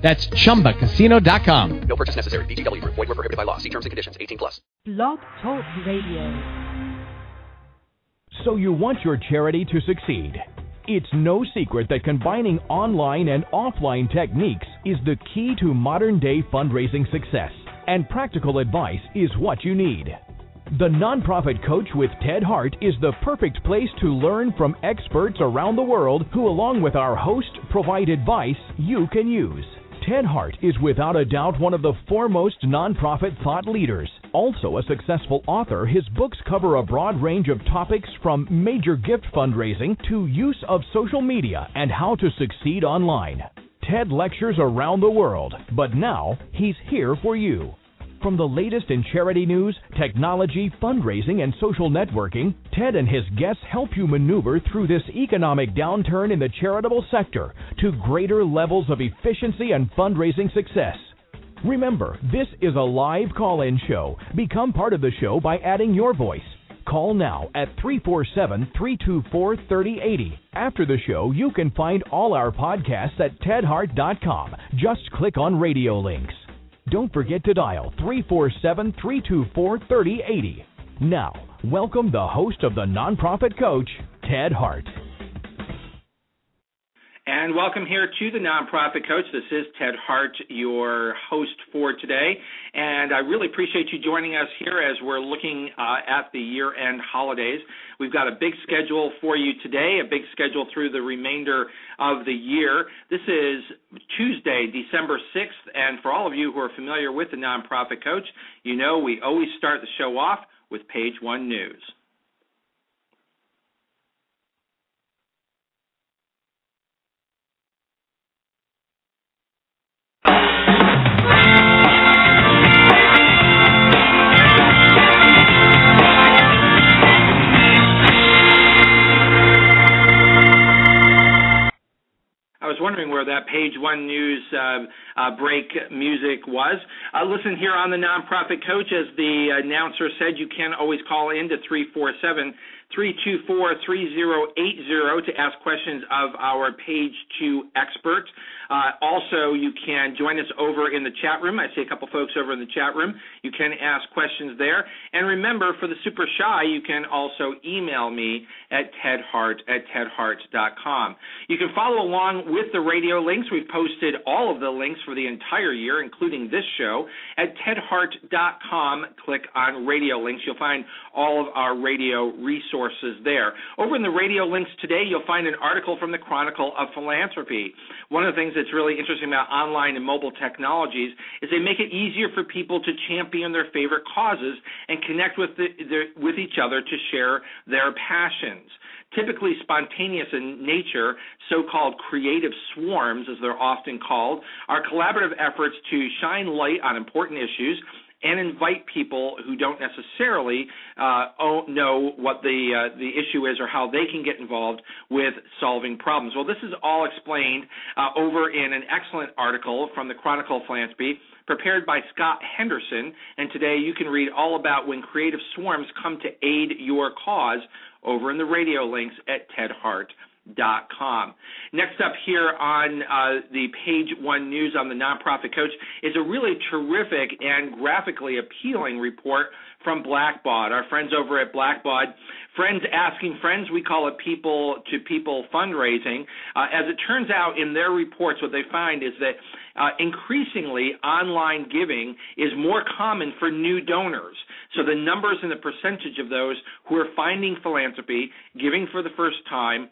That's chumbacasino.com. No purchase necessary. VGW Group. Void were prohibited by law. See terms and conditions. 18 plus. Blog Talk Radio. So you want your charity to succeed. It's no secret that combining online and offline techniques is the key to modern day fundraising success, and practical advice is what you need. The Nonprofit Coach with Ted Hart is the perfect place to learn from experts around the world who, along with our host, provide advice you can use. Ted Hart is without a doubt one of the foremost nonprofit thought leaders. Also a successful author, his books cover a broad range of topics from major gift fundraising to use of social media and how to succeed online. Ted lectures around the world, but now he's here for you. From the latest in charity news, technology, fundraising, and social networking, Ted and his guests help you maneuver through this economic downturn in the charitable sector to greater levels of efficiency and fundraising success. Remember, this is a live call in show. Become part of the show by adding your voice. Call now at 347 324 3080. After the show, you can find all our podcasts at tedhart.com. Just click on radio links. Don't forget to dial 347 324 3080. Now, welcome the host of the Nonprofit Coach, Ted Hart. And welcome here to the Nonprofit Coach. This is Ted Hart, your host for today. And I really appreciate you joining us here as we're looking uh, at the year end holidays. We've got a big schedule for you today, a big schedule through the remainder of the year. This is Tuesday, December 6th. And for all of you who are familiar with the Nonprofit Coach, you know we always start the show off with page one news. Wondering where that page one news uh, uh, break music was. Uh, listen here on the Nonprofit Coach, as the announcer said, you can always call in to 347 324 3080 to ask questions of our page two expert. Uh, also, you can join us over in the chat room. I see a couple folks over in the chat room. You can ask questions there. And remember, for the super shy, you can also email me at tedhart at tedhart.com. You can follow along with the radio links. We've posted all of the links for the entire year, including this show, at tedhart.com. Click on radio links. You'll find all of our radio resources there. Over in the radio links today, you'll find an article from the Chronicle of Philanthropy. One of the things that's really interesting about online and mobile technologies is they make it easier for people to champion their favorite causes and connect with the, the, with each other to share their passions typically spontaneous in nature, so called creative swarms, as they're often called, are collaborative efforts to shine light on important issues and invite people who don't necessarily uh, know what the uh, the issue is or how they can get involved with solving problems. Well, this is all explained uh, over in an excellent article from the Chronicle of Philanthropy prepared by Scott Henderson. And today you can read all about when creative swarms come to aid your cause over in the radio links at tedhart.com. Next up here on uh, the page one news on the nonprofit coach is a really terrific and graphically appealing report from Blackbaud, our friends over at Blackbaud. Friends asking friends, we call it people to people fundraising. Uh, as it turns out in their reports, what they find is that uh, increasingly online giving is more common for new donors. So the numbers and the percentage of those who are finding philanthropy, giving for the first time,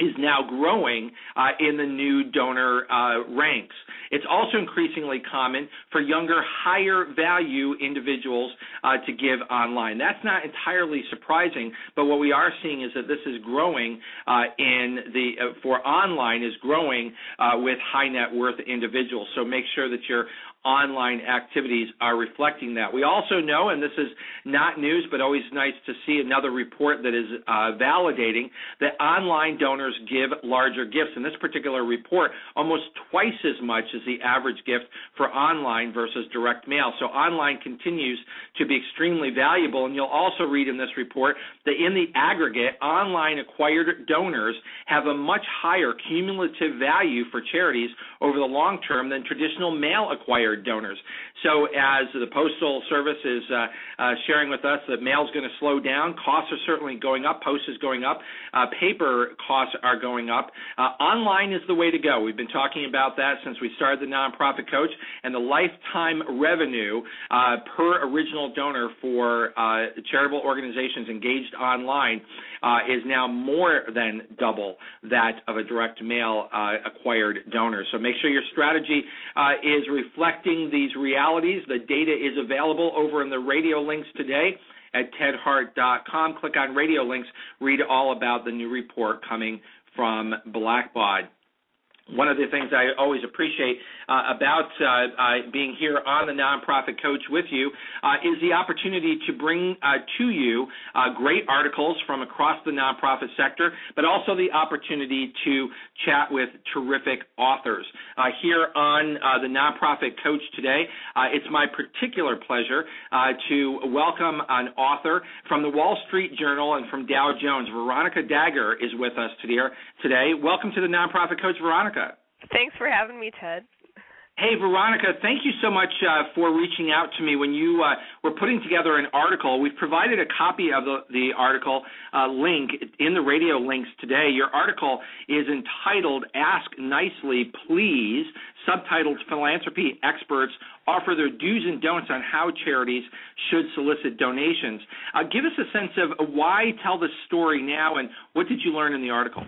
is now growing uh, in the new donor uh, ranks. It's also increasingly common for younger, higher value individuals uh, to give online. That's not entirely surprising, but what we are seeing is that this is growing uh, in the uh, for online is growing uh, with high net worth individuals. So make sure that you're online activities are reflecting that. We also know, and this is not news, but always nice to see another report that is uh, validating that online donors give larger gifts. In this particular report, almost twice as much as the average gift for online versus direct mail. So online continues to be extremely valuable. And you'll also read in this report that in the aggregate, online acquired donors have a much higher cumulative value for charities over the long term than traditional mail acquired donors. So as the Postal Service is uh, uh, sharing with us that mail is going to slow down, costs are certainly going up, post is going up, uh, paper costs are going up. Uh, online is the way to go. We've been talking about that since we started the nonprofit coach, and the lifetime revenue uh, per original donor for uh, charitable organizations engaged online is now more than double that of a direct mail acquired donor. So make sure your strategy is reflecting these realities. The data is available over in the radio links today at tedhart.com. Click on radio links, read all about the new report coming from Blackbaud one of the things I always appreciate uh, about uh, uh, being here on the Nonprofit Coach with you uh, is the opportunity to bring uh, to you uh, great articles from across the nonprofit sector, but also the opportunity to chat with terrific authors. here on the Nonprofit Coach today, it's my particular pleasure to welcome an author from the Wall Street Journal and from Dow Jones. Veronica Dagher is with us today. Welcome to the Nonprofit Coach, Veronica. Thanks for having me, Ted. Hey, Veronica, thank you so much uh, for reaching out to me when you uh, were putting together an article. We've provided a copy of the, the article uh, link in the radio links today. Your article is entitled Ask Nicely, Please, subtitled Philanthropy Experts Offer Their Do's and Don'ts on How Charities Should Solicit Donations. Uh, give us a sense of why tell this story now and what did you learn in the article?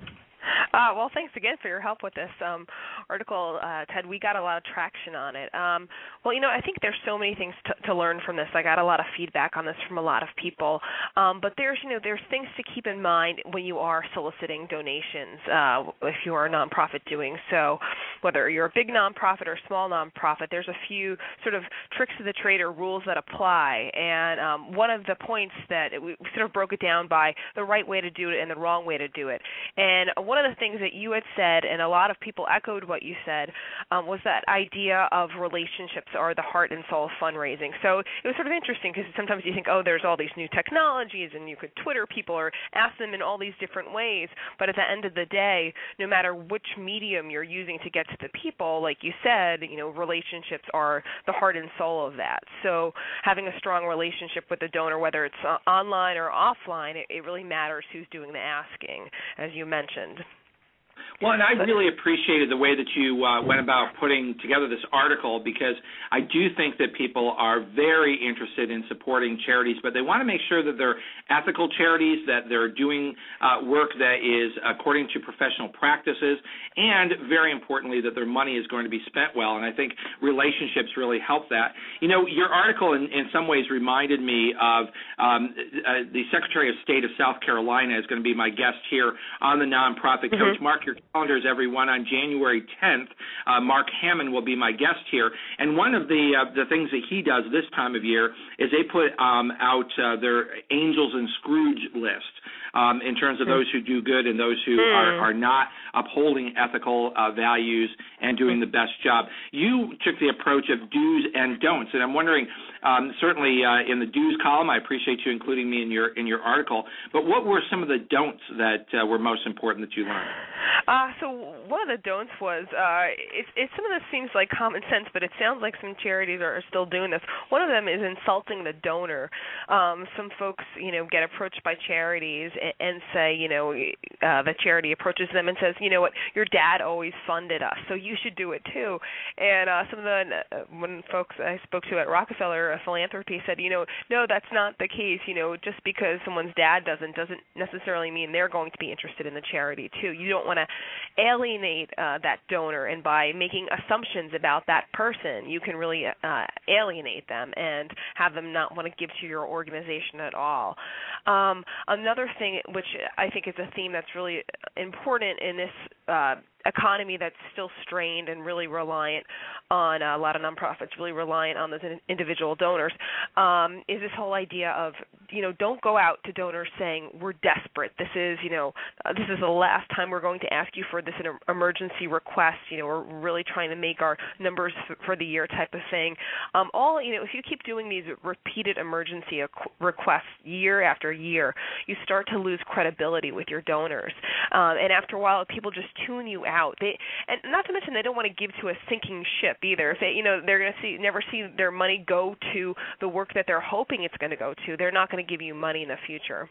Uh, well, thanks again for your help with this um, article, uh, Ted. We got a lot of traction on it. Um, well, you know, I think there's so many things to, to learn from this. I got a lot of feedback on this from a lot of people. Um, but there's, you know, there's things to keep in mind when you are soliciting donations. Uh, if you are a nonprofit doing so, whether you're a big nonprofit or small nonprofit, there's a few sort of tricks of the trade or rules that apply. And um, one of the points that we sort of broke it down by the right way to do it and the wrong way to do it. And one of the things that you had said, and a lot of people echoed what you said, um, was that idea of relationships are the heart and soul of fundraising. So it was sort of interesting because sometimes you think, oh, there's all these new technologies, and you could Twitter people or ask them in all these different ways. But at the end of the day, no matter which medium you're using to get to the people, like you said, you know, relationships are the heart and soul of that. So having a strong relationship with the donor, whether it's uh, online or offline, it, it really matters who's doing the asking, as you mentioned. Well, and I really appreciated the way that you uh, went about putting together this article because I do think that people are very interested in supporting charities, but they want to make sure that they're ethical charities, that they're doing uh, work that is according to professional practices, and very importantly, that their money is going to be spent well. And I think relationships really help that. You know, your article in, in some ways reminded me of um, uh, the Secretary of State of South Carolina is going to be my guest here on the nonprofit mm-hmm. coach. Mark your calendars, everyone. On January 10th, uh, Mark Hammond will be my guest here, and one of the uh, the things that he does this time of year is they put um, out uh, their Angels and Scrooge list um, in terms of those who do good and those who are, are not upholding ethical uh, values and doing the best job. You took the approach of do's and don'ts, and I'm wondering, um, certainly uh, in the do's column, I appreciate you including me in your in your article. But what were some of the don'ts that uh, were most important that you learned? Uh, so one of the don'ts was uh, it, it some of this seems like common sense, but it sounds like some charities are, are still doing this. One of them is insulting the donor. Um, some folks, you know, get approached by charities and, say, you know, uh, the charity approaches them and says, you know what, your dad always funded us, so you should do it too. And uh, some of the uh, when folks I spoke to at Rockefeller uh, Philanthropy said, you know, no, that's not the case. You know, just because someone's dad doesn't doesn't necessarily mean they're going to be interested in the charity too. You don't want to alienate uh, that donor, and by making assumptions about that person, you can really uh, alienate them and have them not want to give to your organization at all. Um, another thing, which I think is a theme that's really important in this uh, economy that's still strained and really reliant on uh, a lot of nonprofits really reliant on those in- individual donors um, is this whole idea of you know don't go out to donors saying we're desperate this is you know uh, this is the last time we're going to ask you for this emergency request you know we're really trying to make our numbers for the year type of thing um, all you know if you keep doing these repeated emergency requests year after year you start to lose credibility with your donors um, and after a while people just tune you out. They and not to mention they don't want to give to a sinking ship either. If they, you know, they're going to see never see their money go to the work that they're hoping it's going to go to. They're not going to give you money in the future.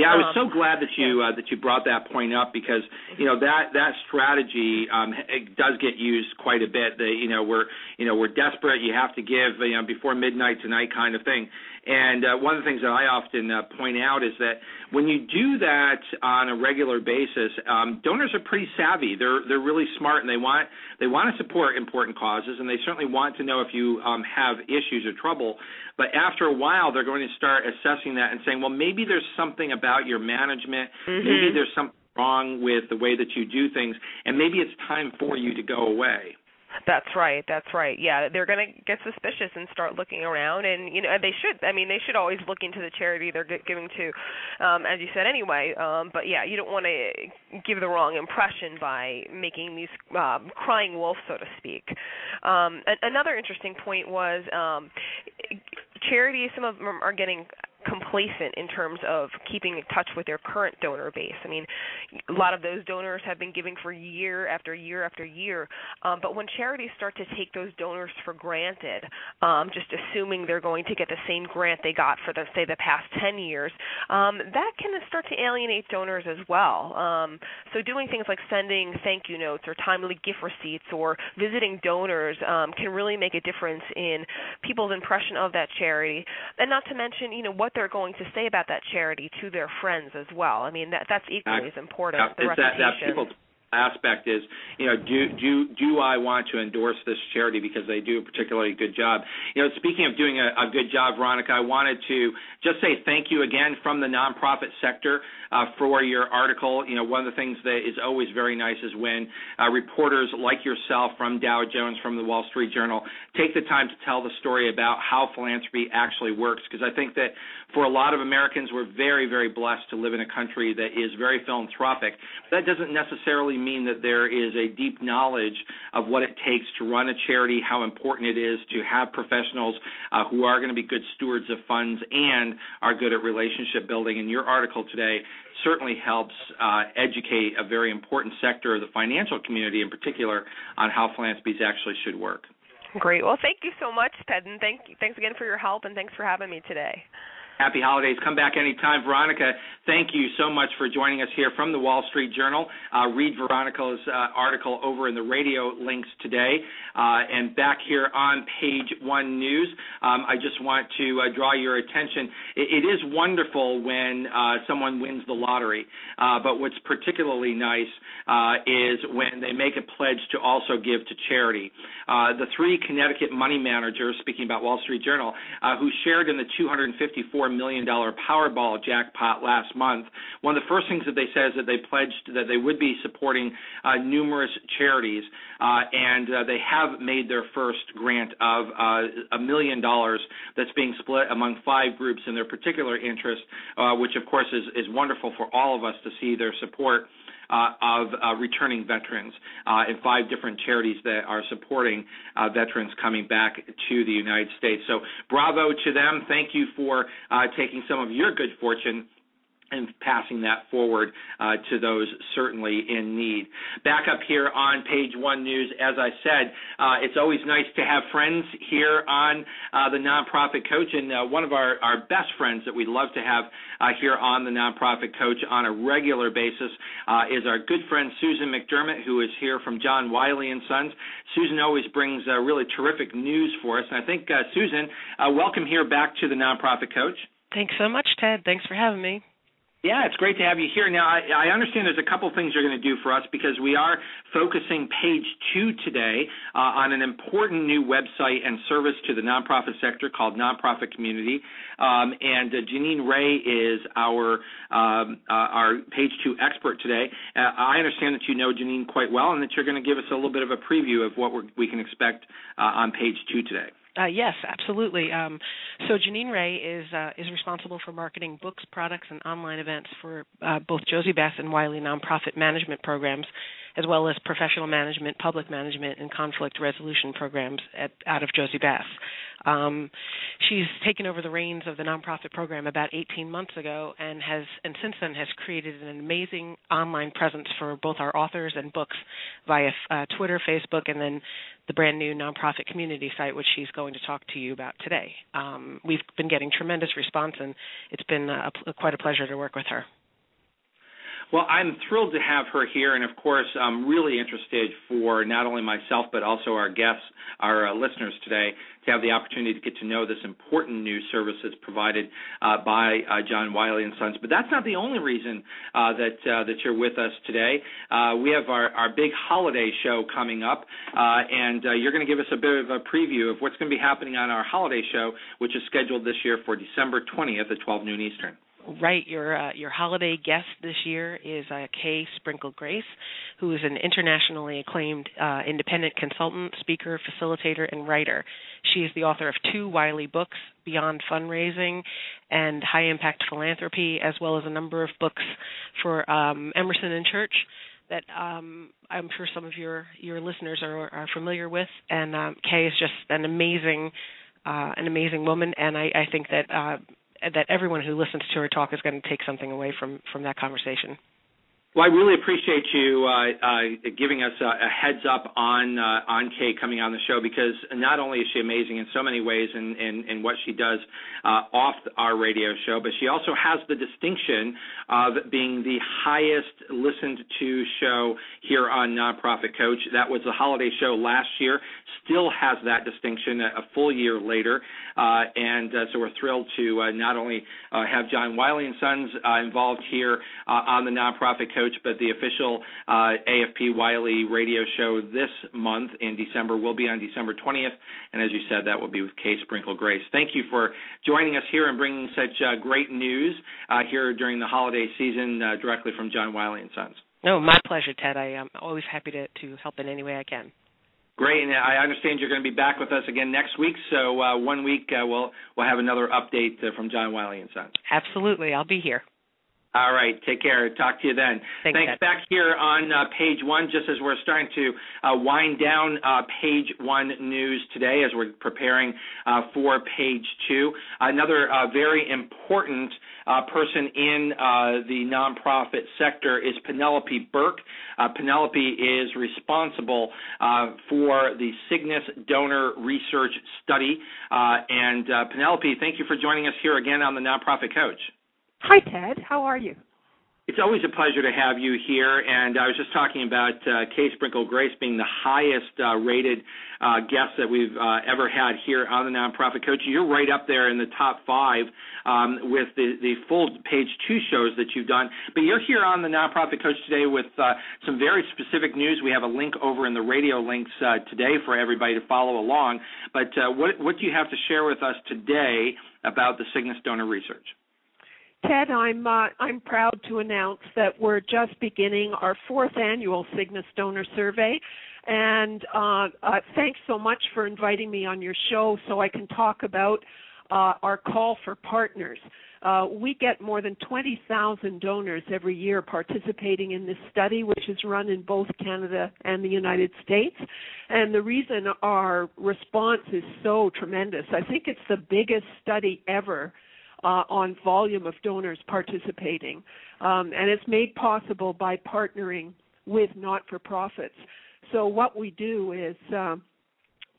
Yeah, I was so glad that you uh, that you brought that point up because you know that that strategy um, it does get used quite a bit. That you know we're you know we're desperate. You have to give you know before midnight tonight kind of thing. And uh, one of the things that I often uh, point out is that when you do that on a regular basis, um, donors are pretty savvy. They're they're really smart, and they want they want to support important causes, and they certainly want to know if you um, have issues or trouble. But after a while, they're going to start assessing that and saying, well, maybe there's something about your management, mm-hmm. maybe there's something wrong with the way that you do things, and maybe it's time for you to go away. That's right. That's right. Yeah, they're going to get suspicious and start looking around, and you know they should. I mean, they should always look into the charity they're giving to, um, as you said anyway. Um, but yeah, you don't want to give the wrong impression by making these um, crying wolf, so to speak. Um, another interesting point was um, charities. Some of them are getting complacent in terms of keeping in touch with their current donor base. I mean, a lot of those donors have been giving for year after year after year. Um, but when charities start to take those donors for granted, um, just assuming they're going to get the same grant they got for the say the past 10 years, um, that can start to alienate donors as well. Um, so doing things like sending thank you notes or timely gift receipts or visiting donors um, can really make a difference in people's impression of that charity. And not to mention, you know, what they're going to say about that charity to their friends as well. I mean, that that's equally as important. Yeah, the reputation. That, that people aspect is, you know, do do do I want to endorse this charity because they do a particularly good job? You know, speaking of doing a, a good job, Veronica, I wanted to just say thank you again from the nonprofit sector uh, for your article. You know, one of the things that is always very nice is when uh, reporters like yourself from Dow Jones, from the Wall Street Journal, take the time to tell the story about how philanthropy actually works. Because I think that for a lot of Americans, we're very, very blessed to live in a country that is very philanthropic. That doesn't necessarily mean that there is a deep knowledge of what it takes to run a charity, how important it is to have professionals uh, who are going to be good stewards of funds and are good at relationship building. And your article today certainly helps uh, educate a very important sector of the financial community in particular on how philanthropies actually should work. Great. Well, thank you so much, Ted, and thank thanks again for your help and thanks for having me today. Happy holidays. Come back anytime. Veronica, thank you so much for joining us here from the Wall Street Journal. Uh, read Veronica's uh, article over in the radio links today. Uh, and back here on page one news, um, I just want to uh, draw your attention. it, it is wonderful when uh, someone wins the lottery. Uh, but what's particularly nice is when they make a pledge to also give to charity. the three Connecticut money managers, speaking about Wall Street Journal, who shared in the 254 million Powerball jackpot last month. One of the first things that they said is that they pledged that they would be supporting uh, numerous charities, uh, and uh, they have made their first grant of uh, a million dollars that's being split among five groups in their particular interest, uh, which of course is, is wonderful for all of us to see their support of uh, returning veterans uh, and five different charities that are supporting uh, veterans coming back to the United States. So, bravo to them. Thank you for uh, taking some of your good fortune and passing that forward uh, to those certainly in need. Back up here on page one news, as I said, uh, it's always nice to have friends here on uh, the Nonprofit Coach, and uh, one of our, our best friends that we'd love to have uh, here on the Nonprofit Coach on a regular basis uh, is our good friend Susan McDermott, who is here from John Wiley and Sons. Susan always brings really terrific news for us, and I think Susan, welcome here back to the Nonprofit Coach. Thanks so much, Ted. Thanks for having me. Yeah, it's great to have you here. Now, I, I understand there's a couple things you're going to do for us because we are focusing page two today uh, on an important new website and service to the nonprofit sector called Nonprofit Community. Um, and uh, Jeanenne Ray is our um, uh, our page two expert today. Uh, I understand that you know Jeanenne quite well and that you're going to give us a little bit of a preview of what we can expect uh, on page two today. Uh, yes, absolutely. Um, so Jeanenne Ray is uh, is responsible for marketing books, products, and online events for uh, both Jossey-Bass and Wiley nonprofit management programs, as well as professional management, public management, and conflict resolution programs at, out of Jossey-Bass. Um, she's taken over the reins of the nonprofit program about 18 months ago, and has and since then has created an amazing online presence for both our authors and books via uh, Twitter, Facebook, and then the brand new nonprofit community site, which she's going to talk to you about today. Um, we've been getting tremendous response, and it's been a, a, quite a pleasure to work with her. Well, I'm thrilled to have her here, and of course, I'm really interested for not only myself but also our guests, our uh, listeners today, to have the opportunity to get to know this important new service that's provided uh, by uh, John Wiley and Sons. But that's not the only reason uh, that uh, that you're with us today. Uh, we have our, our big holiday show coming up, and you're going to give us a bit of a preview of what's going to be happening on our holiday show, which is scheduled this year for December 20th at 12 noon Eastern. Right, your uh, your holiday guest this year is uh, Kay Sprinkle Grace, who is an internationally acclaimed uh, independent consultant, speaker, facilitator, and writer. She is the author of two Wiley books, Beyond Fundraising and High Impact Philanthropy, as well as a number of books for um, Emerson and Church that um, I'm sure some of your your listeners are, are familiar with. And um, Kay is just an amazing uh, an amazing woman, and I, I think that uh, that everyone who listens to her talk is going to take something away from from that conversation. Well, I really appreciate you uh, uh, giving us a, a, heads up on uh, on Kay coming on the show because not only is she amazing in so many ways in, in, in what she does uh, off our radio show, but she also has the distinction of being the highest listened to show here on Nonprofit Coach. That was the holiday show last year. Still has that distinction a, a full year later, uh, and uh, so we're thrilled to not only have John Wiley and Sons involved here on the Nonprofit Coach coach, but the official uh, AFP Wiley radio show this month in December will be on December 20th. And as you said, that will be with Kay Sprinkle Grace. Thank you for joining us here and bringing such uh, great news uh, here during the holiday season uh, directly from John Wiley and Sons. No, my pleasure, Ted. I am always happy to, to help in any way I can. Great, and I understand you're going to be back with us again next week. So uh, one week uh, we'll we'll have another update uh, from John Wiley and Sons. Absolutely, I'll be here. All right. Take care. Talk to you then. Thanks. Thanks. Back here on uh, page one, just as we're starting to uh, wind down uh, page one news today, as we're preparing uh, for page two. Another uh, very important uh, person in the nonprofit sector is Penelope Burk. Penelope is responsible for the Cygnus Donor Research Study. and Penelope, thank you for joining us here again on the Nonprofit Coach. Hi, Ted. How are you? It's always a pleasure to have you here. And I was just talking about uh, Kay Sprinkle Grace being the highest uh, rated uh, guest that we've uh, ever had here on the Nonprofit Coach. You're right up there in the top five um, with the, the full page two shows that you've done. But you're here on the Nonprofit Coach today with uh, some very specific news. We have a link over in the radio links uh, today for everybody to follow along. But what, what do you have to share with us today about the Cygnus Donor Research? Ted, I'm uh, I'm proud to announce that we're just beginning our fourth annual Cygnus Donor Survey, and uh, uh, thanks so much for inviting me on your show so I can talk about uh, our call for partners. Uh, we get more than 20,000 donors every year participating in this study, which is run in both Canada and the United States. And the reason our response is so tremendous, I think it's the biggest study ever uh, on volume of donors participating. Um, and it's made possible by partnering with not for profits. So, what we do is uh,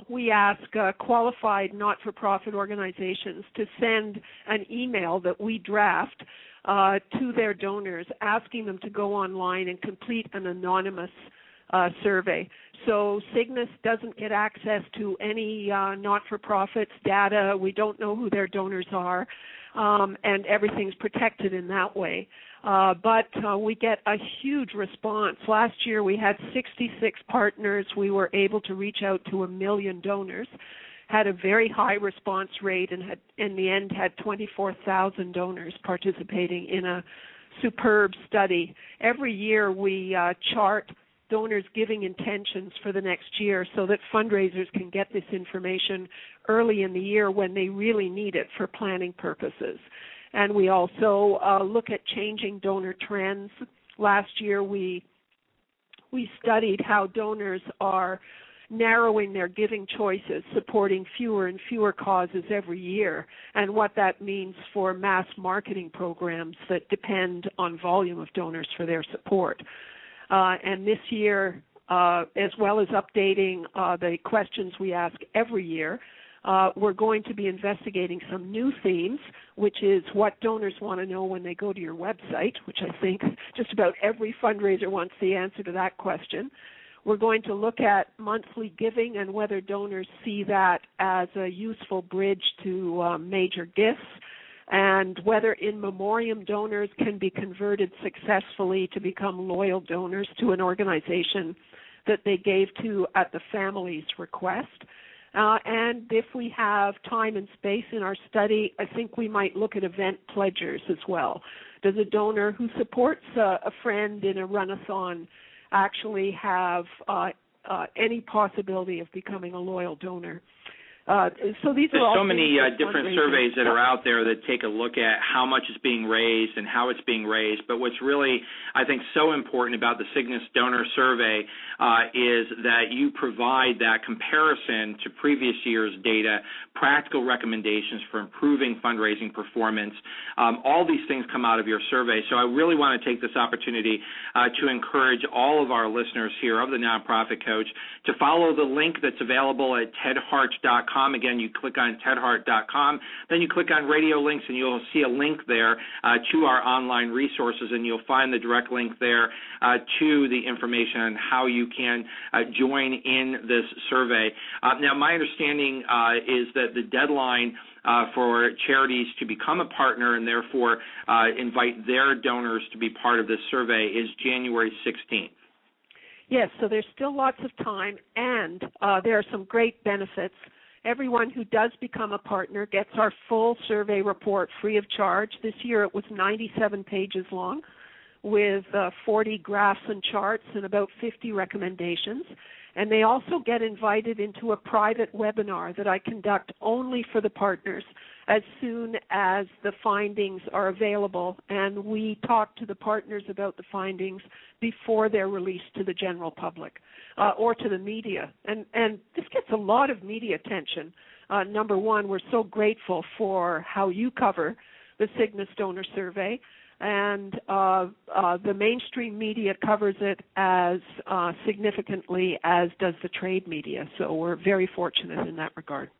we ask uh, qualified not for profit organizations to send an email that we draft uh, to their donors asking them to go online and complete an anonymous uh, survey. So Cygnus doesn't get access to any uh, not-for-profits data. We don't know who their donors are. Um, and everything's protected in that way. Uh, but uh, we get a huge response. Last year we had 66 partners. We were able to reach out to a million donors. Had a very high response rate, and had in the end had 24,000 donors participating in a superb study. Every year we uh, chart donors' giving intentions for the next year so that fundraisers can get this information early in the year when they really need it for planning purposes. And we also uh, look at changing donor trends. Last year we we studied how donors are narrowing their giving choices, supporting fewer and fewer causes every year, and what that means for mass marketing programs that depend on volume of donors for their support. Uh, and this year, uh, as well as updating uh, the questions we ask every year, uh, we're going to be investigating some new themes, which is what donors want to know when they go to your website, which I think just about every fundraiser wants the answer to that question. We're going to look at monthly giving and whether donors see that as a useful bridge to uh, major gifts and whether in memoriam donors can be converted successfully to become loyal donors to an organization that they gave to at the family's request. Uh, and if we have time and space in our study, I think we might look at event pledgers as well. Does a donor who supports uh, a friend in a runathon actually have uh, uh any possibility of becoming a loyal donor? Uh, so these There's are so many uh, different surveys that are out there that take a look at how much is being raised and how it's being raised. But what's really, I think, so important about the Cygnus Donor Survey uh, is that you provide that comparison to previous year's data, practical recommendations for improving fundraising performance. Um, all these things come out of your survey. So I really want to take this opportunity uh, to encourage all of our listeners here of the Nonprofit Coach to follow the link that's available at Again, you click on tedhart.com, then you click on radio links, and you'll see a link there uh, to our online resources, and you'll find the direct link there uh, to the information on how you can uh, join in this survey. Uh, now, my understanding uh, is that the deadline uh, for charities to become a partner and therefore uh, invite their donors to be part of this survey is January 16th. Yes, so there's still lots of time, and uh, there are some great benefits Everyone who does become a partner gets our full survey report free of charge. This year it was 97 pages long with uh, 40 graphs and charts and about 50 recommendations. And they also get invited into a private webinar that I conduct only for the partners as soon as the findings are available. And we talk to the partners about the findings before they're released to the general public uh, or to the media. And, and this gets a lot of media attention. Uh, number one, we're so grateful for how you cover the Cygnus Donor Survey and uh, uh, the mainstream media covers it as uh, significantly as does the trade media. So we're very fortunate in that regard.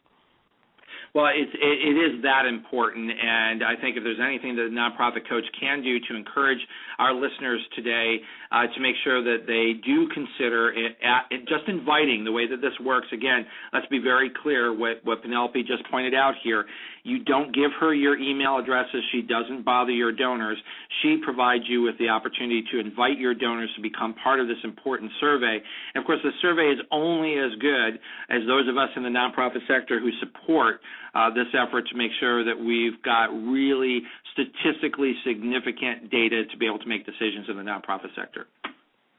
Well, it's, it, it is that important, and I think if there's anything that a nonprofit coach can do to encourage our listeners today uh, to make sure that they do consider it, at, just inviting the way that this works. Again, let's be very clear what, what Penelope just pointed out here. You don't give her your email addresses. She doesn't bother your donors. She provides you with the opportunity to invite your donors to become part of this important survey. And of course, the survey is only as good as those of us in the nonprofit sector who support uh, this effort to make sure that we've got really statistically significant data to be able to make decisions in the nonprofit sector.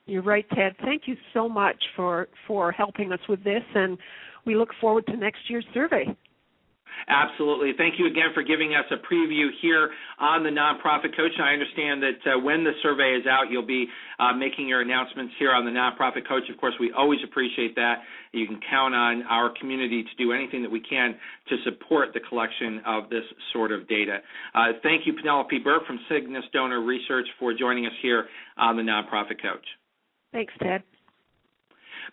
You're right, Ted. Thank you so much for for helping us with this, and we look forward to next year's survey. Absolutely. Thank you again for giving us a preview here on the Nonprofit Coach. I understand that uh, when the survey is out, you'll be uh, making your announcements here on the Nonprofit Coach. Of course, we always appreciate that. You can count on our community to do anything that we can to support the collection of this sort of data. Uh, thank you, Penelope Burk from Cygnus Donor Research, for joining us here on the Nonprofit Coach. Thanks, Ted.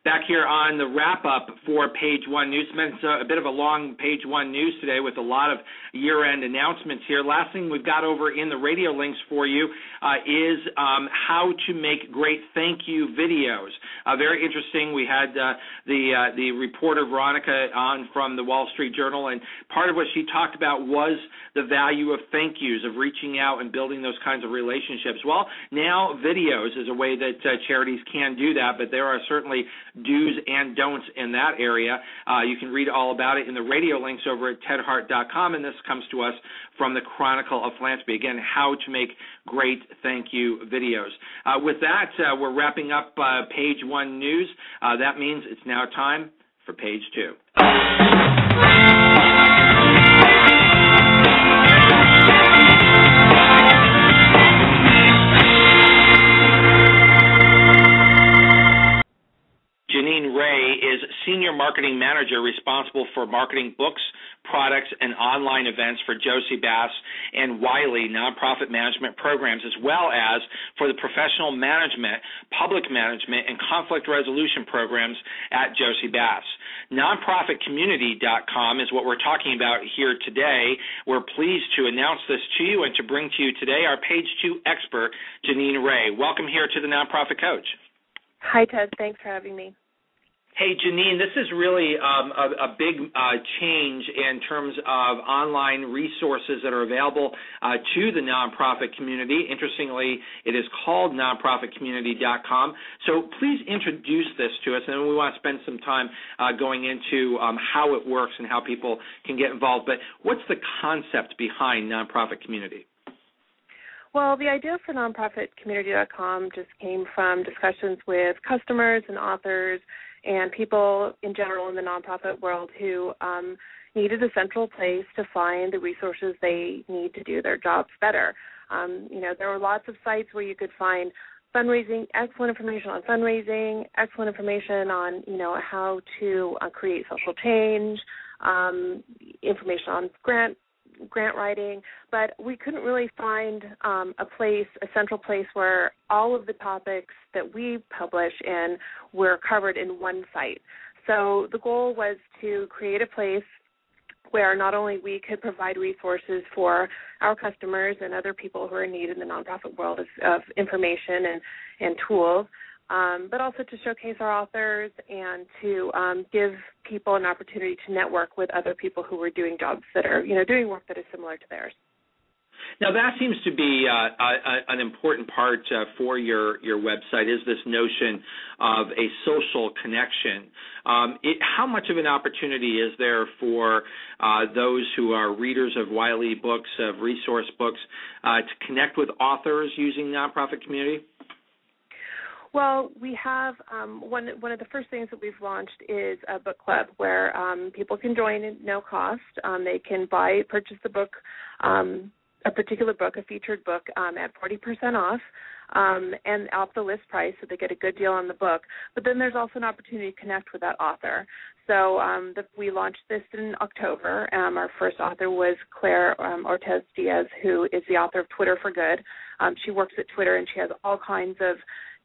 Back here on the wrap up for Page One News. It's a, bit of a long Page One News today with a lot of year end announcements here. Last thing we've got over in the radio links for you uh, is um, how to make great thank you videos. Uh, very interesting. We had uh, the uh, the reporter Veronica on from the Wall Street Journal, and part of what she talked about was the value of thank yous, of reaching out and building those kinds of relationships. Well, now videos is a way that uh, charities can do that, but there are certainly do's and don'ts in that area. Uh, you can read all about it in the radio links over at tedhart.com, and this comes to us from the Chronicle of Philanthropy. Again, how to make great thank you videos. Uh, with that, uh, we're wrapping up uh, page one news. Uh, that means it's now time for page two. Is Senior Marketing Manager responsible for marketing books, products, and online events for Jossey-Bass and Wiley nonprofit management programs, as well as for the professional management, public management, and conflict resolution programs at Jossey-Bass. Nonprofitcommunity.com is what we're talking about here today. We're pleased to announce this to you and to bring to you today our page two expert, Jeanenne Ray. Welcome here to the Nonprofit Coach. Hi, Ted. Thanks for having me. Hey, Jeanenne, this is really um, a, a, big uh, change in terms of online resources that are available uh, to the nonprofit community. Interestingly, it is called nonprofitcommunity.com. So please introduce this to us, and we want to spend some time uh, going into um, how it works and how people can get involved. But what's the concept behind nonprofit community? Well, the idea for nonprofitcommunity.com just came from discussions with customers and authors and people in general in the nonprofit world who um, needed a central place to find the resources they need to do their jobs better. Um, you know, there were lots of sites where you could find fundraising, excellent information on fundraising, excellent information on you know how to uh, create social change, um, information on grant grant writing, but we couldn't really find um, a place, a central place where all of the topics that we publish in were covered in one site. So the goal was to create a place where not only we could provide resources for our customers and other people who are in need in the nonprofit world of, of information and, and tools, um, but also to showcase our authors and to um, give people an opportunity to network with other people who are doing jobs that are, you know, doing work that is similar to theirs. Now that seems to be uh, a, an important part uh, for your your website is this notion of a social connection. Um, it, how much of an opportunity is there for uh, those who are readers of Wiley books, of resource books, uh, to connect with authors using nonprofit community? Well, we have um, one one of the first things that we've launched is a book club where um, people can join at no cost. Um, they can buy purchase the book, um, a particular book, a featured book, um, at forty percent off. Um, and off the list price, so they get a good deal on the book. But then there's also an opportunity to connect with that author. So the, we launched this in October. Our first author was Claire Ortiz Diaz, who is the author of Twitter for Good. She works at Twitter and she has all kinds of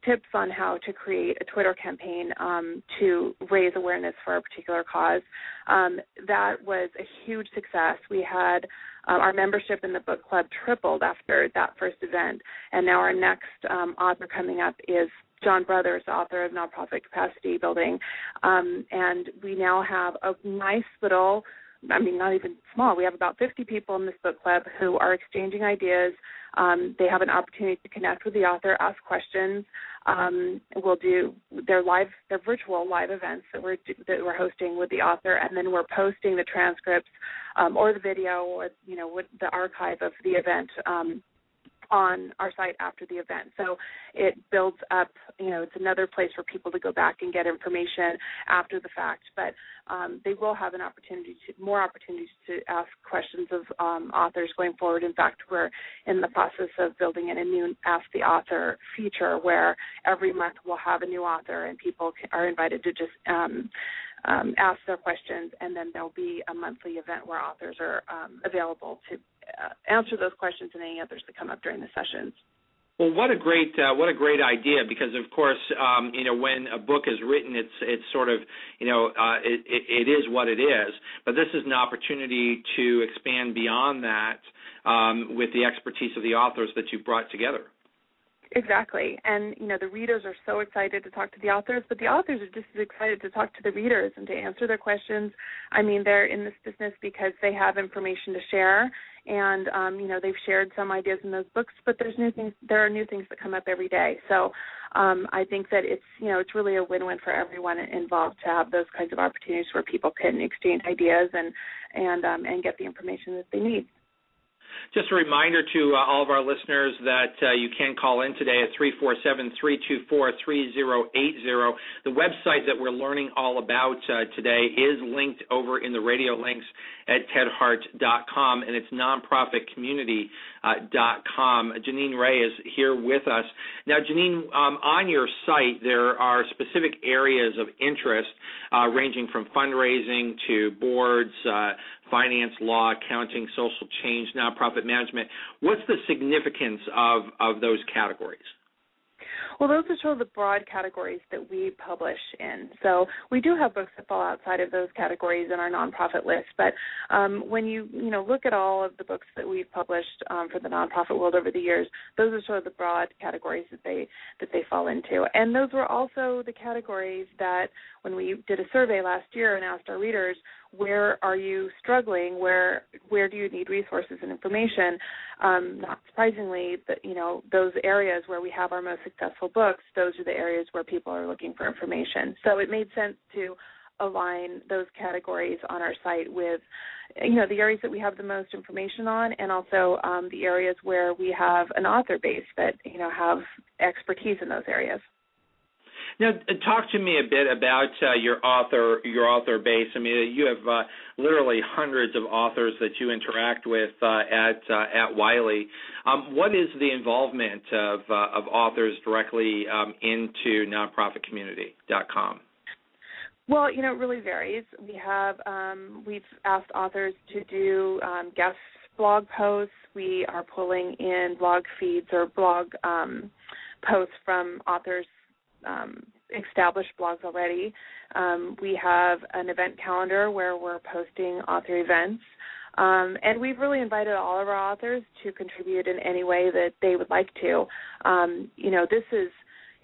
tips on how to create a Twitter campaign um, to raise awareness for a particular cause. Um, that was a huge success. We had uh, our membership in the book club tripled after that first event, and now our next um, author coming up is John Brothers, author of Nonprofit Capacity Building, um, and we now have a nice little I mean, not even small. We have about 50 people in this book club who are exchanging ideas. Um, they have an opportunity to connect with the author, ask questions. Um, we'll do their live, their virtual live events that we're that we're hosting with the author, and then we're posting the transcripts um, or the video or you know the archive of the event um, on our site after the event. So it builds up, you know, it's another place for people to go back and get information after the fact. But um, they will have an opportunity to more opportunities to ask questions of um, authors going forward. In fact, we're in the process of building in a new Ask the Author feature where every month we'll have a new author and people are invited to just um, um, ask their questions, and then there'll be a monthly event where authors are um, available to answer those questions and any others that come up during the sessions. Well, what a great uh, what a great idea because of course um, you know when a book is written it's it's sort of you know uh, it, it, it is what it is but this is an opportunity to expand beyond that um, with the expertise of the authors that you've brought together. Exactly. And, you know, the readers are so excited to talk to the authors, but the authors are just as excited to talk to the readers and to answer their questions. I mean, they're in this business because they have information to share and um, you know, they've shared some ideas in those books, but there's new things there are new things that come up every day. So um, I think that it's you know, it's really a win win for everyone involved to have those kinds of opportunities where people can exchange ideas and and um, and get the information that they need. Just a reminder to uh, all of our listeners that uh, you can call in today at 347-324-3080. The website that we're learning all about uh, today is linked over in the radio links at tedhart.com, and it's nonprofitcommunity.com. Jeanenne Ray is here with us. Now, Jeanenne, um, on your site, there are specific areas of interest uh, ranging from fundraising to boards, uh, finance, law, accounting, social change, nonprofit management. What's the significance of, of those categories? Well, those are sort of the broad categories that we publish in. So we do have books that fall outside of those categories in our nonprofit list. But um, when you you know look at all of the books that we've published um, for the nonprofit world over the years, those are sort of the broad categories that they that they fall into. And those were also the categories that when we did a survey last year and asked our readers where are you struggling? Where where do you need resources and information? Um, not surprisingly that you know those areas where we have our most successful books those are the areas where people are looking for information. So it made sense to align those categories on our site with you know the areas that we have the most information on and also um, the areas where we have an author base that you know have expertise in those areas now, uh, talk to me a bit about uh, your author your author base. I mean, you have uh, literally hundreds of authors that you interact with uh, at uh, at Wiley. Um, what is the involvement of uh, of authors directly um, into nonprofitcommunity.com? Well, you know, it really varies. We have um, we've asked authors to do um, guest blog posts. We are pulling in blog feeds or blog um, posts from authors um, established blogs already. Um, we have an event calendar where we're posting author events. Um, and we've really invited all of our authors to contribute in any way that they would like to. Um, you know, this is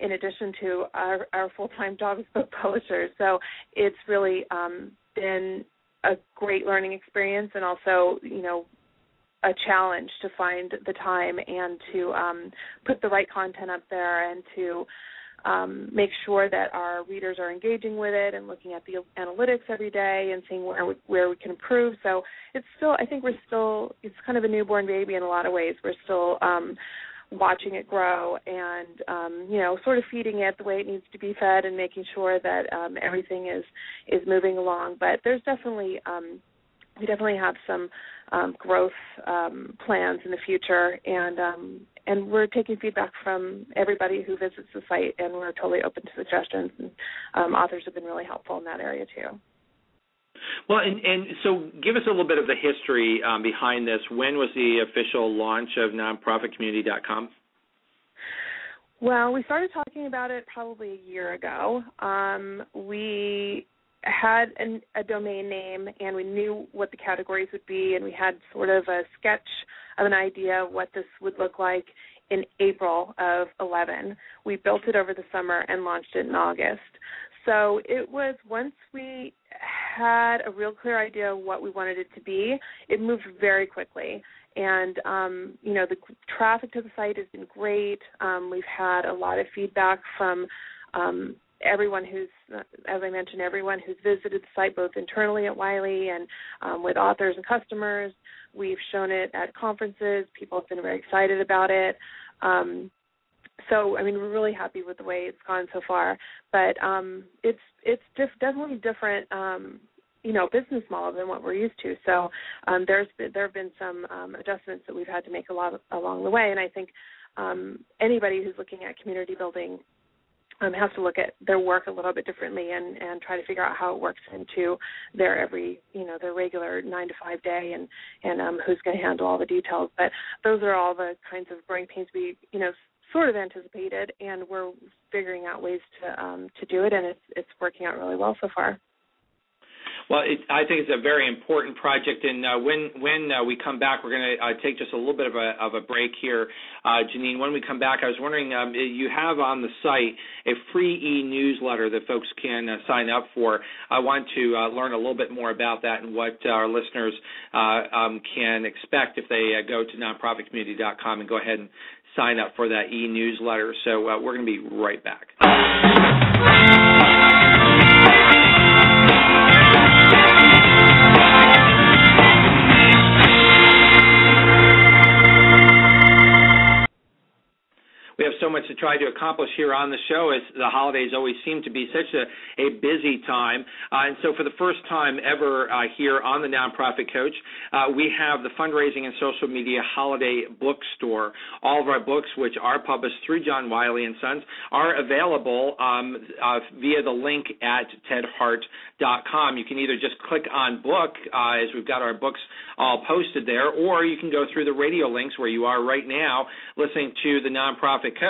in addition to our, our full-time job as book publishers. So it's really um, been a great learning experience and also, you know, a challenge to find the time and to um, put the right content up there and to um, make sure that our readers are engaging with it and looking at the analytics every day and seeing where we, where we can improve. So it's still, I think we're still, it's kind of a newborn baby in a lot of ways. We're still um, watching it grow and um, you know sort of feeding it the way it needs to be fed and making sure that um, everything is is moving along. But there's definitely um, we definitely have some um, growth plans in the future, and and we're taking feedback from everybody who visits the site, and we're totally open to suggestions. And um, authors have been really helpful in that area too. Well, and, and so give us a little bit of the history um, behind this. When was the official launch of nonprofitcommunity.com? Well, we started talking about it probably a year ago. Um, we had an, a domain name and we knew what the categories would be and we had sort of a sketch of an idea of what this would look like in April of 11. We built it over the summer and launched it in August. So it was once we had a real clear idea of what we wanted it to be, it moved very quickly. And um, you know, the traffic to the site has been great. Um, we've had a lot of feedback from um, everyone who's, as I mentioned, everyone who's visited the site both internally at Wiley and um, with authors and customers. We've shown it at conferences. People have been very excited about it. Um, so, I mean, we're really happy with the way it's gone so far. But um, it's it's just definitely different. Um, you know business model than what we're used to. So um, there's there have been some um, adjustments that we've had to make a lot of, along the way, and I think um, anybody who's looking at community building um, has to look at their work a little bit differently and and try to figure out how it works into their every you know their regular nine to five day and and um, who's going to handle all the details. But those are all the kinds of growing pains we you know sort of anticipated, and we're figuring out ways to um, to do it, and it's it's working out really well so far. Well, it, I think it's a very important project, and uh, when when uh, we come back, we're going to uh, take just a little bit of a of a break here, uh, Jeanenne. When we come back, I was wondering, um, you have on the site a free e-newsletter that folks can sign up for. I want to learn a little bit more about that and what our listeners um, can expect if they go to nonprofitcommunity.com and go ahead and sign up for that e-newsletter. So we're going to be right back. So much to try to accomplish here on the show as the holidays always seem to be such a, a busy time. Uh, and so for the first time ever uh, here on the Nonprofit Coach, uh, we have the Fundraising and Social Media Holiday Bookstore. All of our books, which are published through John Wiley and Sons, are available um, uh, via the link at tedhart.com. You can either just click on book, uh, as we've got our books all posted there, or you can go through the radio links where you are right now listening to the Nonprofit Coach,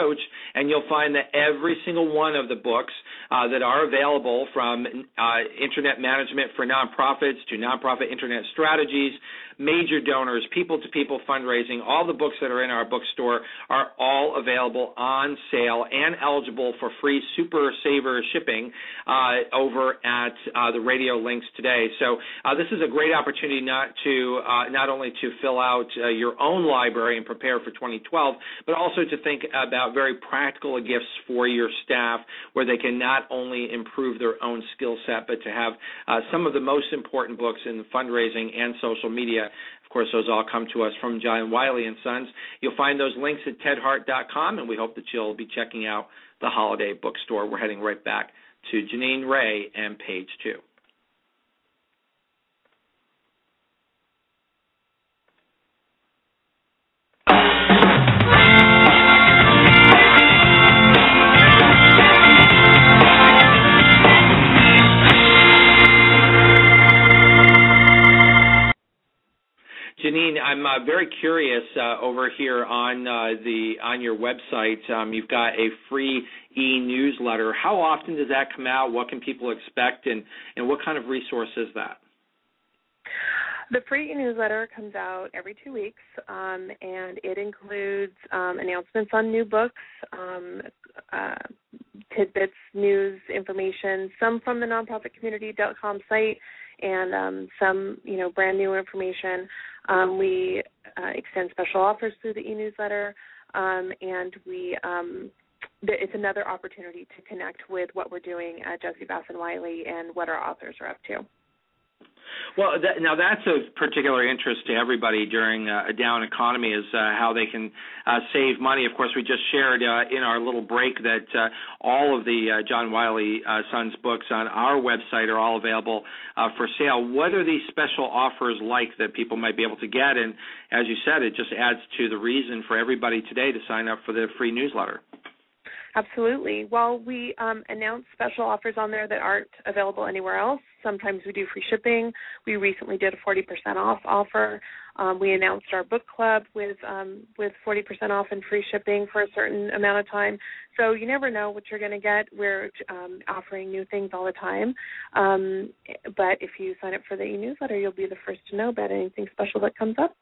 and you'll find that every single one of the books uh, that are available from uh, internet management for nonprofits to nonprofit internet strategies major donors, people to people fundraising, all the books that are in our bookstore are all available on sale and eligible for free Super Saver shipping uh, over at uh, the radio links today. So uh, this is a great opportunity not to uh, not only to fill out uh, your own library and prepare for 2012, but also to think about very practical gifts for your staff where they can not only improve their own skill set, but to have uh, some of the most important books in fundraising and social media of course, those all come to us from John Wiley and Sons. You'll find those links at tedhart.com, and we hope that you'll be checking out the holiday bookstore. We're heading right back to Jeanenne Ray and page two. Uh, very curious uh, over here on uh, the on your website. Um, you've got a free e-newsletter. How often does that come out? What can people expect, and and what kind of resource is that? The free e newsletter comes out every two weeks, um, and it includes um, announcements on new books, um, uh, tidbits, news, information, some from the nonprofitcommunity.com site, and um, some, you know, brand new information. Um, we uh, extend special offers through the e-newsletter, um, and we um, it's another opportunity to connect with what we're doing at Jossey-Bass and Wiley and what our authors are up to. Well, that, now that's of particular interest to everybody during uh, a down economy is uh, how they can uh, save money. Of course, we just shared uh, in our little break that uh, all of the uh, John Wiley Sons books on our website are all available for sale. What are these special offers like that people might be able to get? And as you said, it just adds to the reason for everybody today to sign up for the free newsletter. Absolutely. Well, we um, announce special offers on there that aren't available anywhere else. Sometimes we do free shipping. We recently did a 40% off offer. Um, we announced our book club with um, with 40% off and free shipping for a certain amount of time. So you never know what you're going to get. We're um, offering new things all the time. Um, but if you sign up for the e-newsletter, you'll be the first to know about anything special that comes up.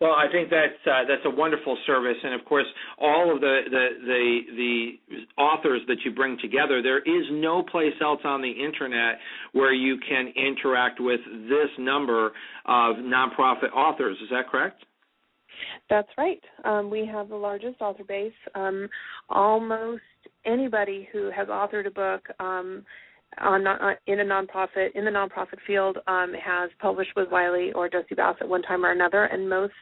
Well, I think that's uh, that's a wonderful service, and of course, all of the, the the the authors that you bring together. There is no place else on the internet where you can interact with this number of nonprofit authors. Is that correct? That's right. Um, we have the largest author base. Um, almost anybody who has authored a book um, on, uh, in a nonprofit in the nonprofit field um, has published with Wiley or Jossey-Bass at one time or another, and most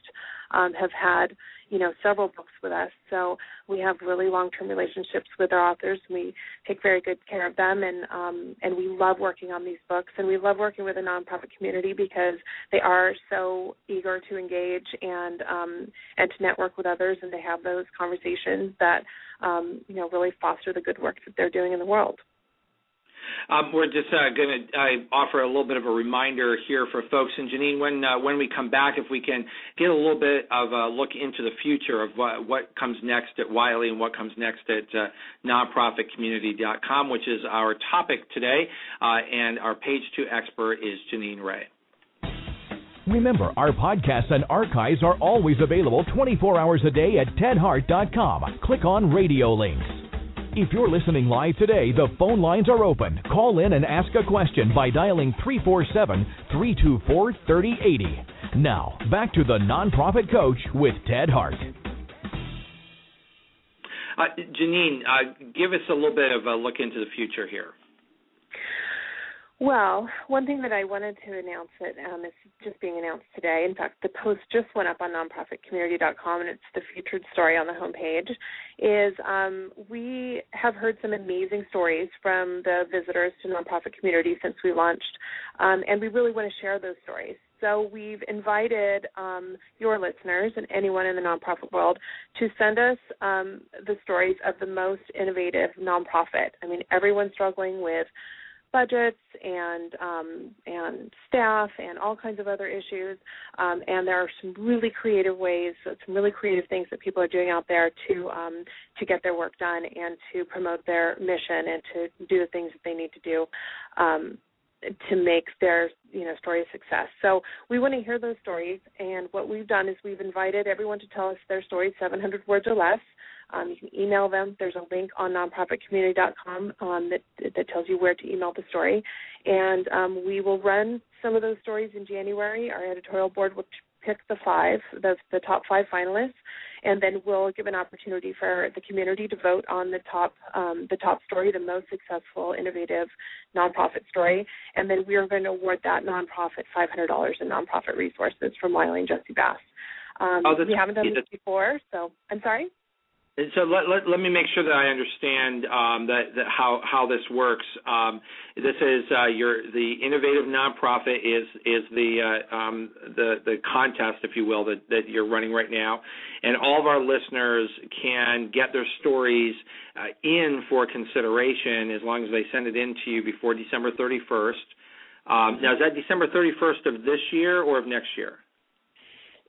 um, have had you know several books with us. So we have really long-term relationships with our authors. We take very good care of them, and um, and we love working on these books, and we love working with the nonprofit community because they are so eager to engage and um, and to network with others, and to have those conversations that um, you know really foster the good work that they're doing in the world. Um, we're just uh, going to uh, offer a little bit of a reminder here for folks. And Jeanenne, when uh, when we come back, if we can get a little bit of a look into the future of what, what comes next at Wiley and what comes next at uh, nonprofitcommunity.com, which is our topic today. Uh, and our page two expert is Jeanenne Ray. Remember, our podcasts and archives are always available 24 hours a day at tedhart.com. Click on radio links. If you're listening live today, the phone lines are open. Call in and ask a question by dialing 347 324 3080. Now, back to the Nonprofit Coach with Ted Hart. Uh, Jeanenne, uh, give us a little bit of a look into the future here. Well, one thing that I wanted to announce that um, is just being announced today. In fact, the post just went up on nonprofitcommunity.com, and it's the featured story on the homepage. Is um, we have heard some amazing stories from the visitors to nonprofit community since we launched, um, and we really want to share those stories. So we've invited um, your listeners and anyone in the nonprofit world to send us um, the stories of the most innovative nonprofit. I mean, everyone's struggling with budgets and um, and staff and all kinds of other issues. Um, and there are some really creative ways, some really creative things that people are doing out there to um, to get their work done and to promote their mission and to do the things that they need to do. Um, to make their you know story a success. So we want to hear those stories, and what we've done is we've invited everyone to tell us their story, 700 words or less. Um, you can email them. There's a link on nonprofitcommunity.com um, that that tells you where to email the story, and um, we will run some of those stories in January. Our editorial board will pick the five, the the top five finalists, and then we'll give an opportunity for the community to vote on the top um, the top story, the most successful, innovative nonprofit story, and then we are going to award that nonprofit $500 in nonprofit resources from Wiley and Jossey-Bass. Um, oh, we haven't done this before, so I'm sorry. So let, let, let me make sure that I understand um, that, that how how this works. Um, this is uh, your the innovative nonprofit is is the uh, um, the the contest, if you will, that that you're running right now, and all of our listeners can get their stories uh, in for consideration as long as they send it in to you before December 31st. Um, now, is that December 31st of this year or of next year?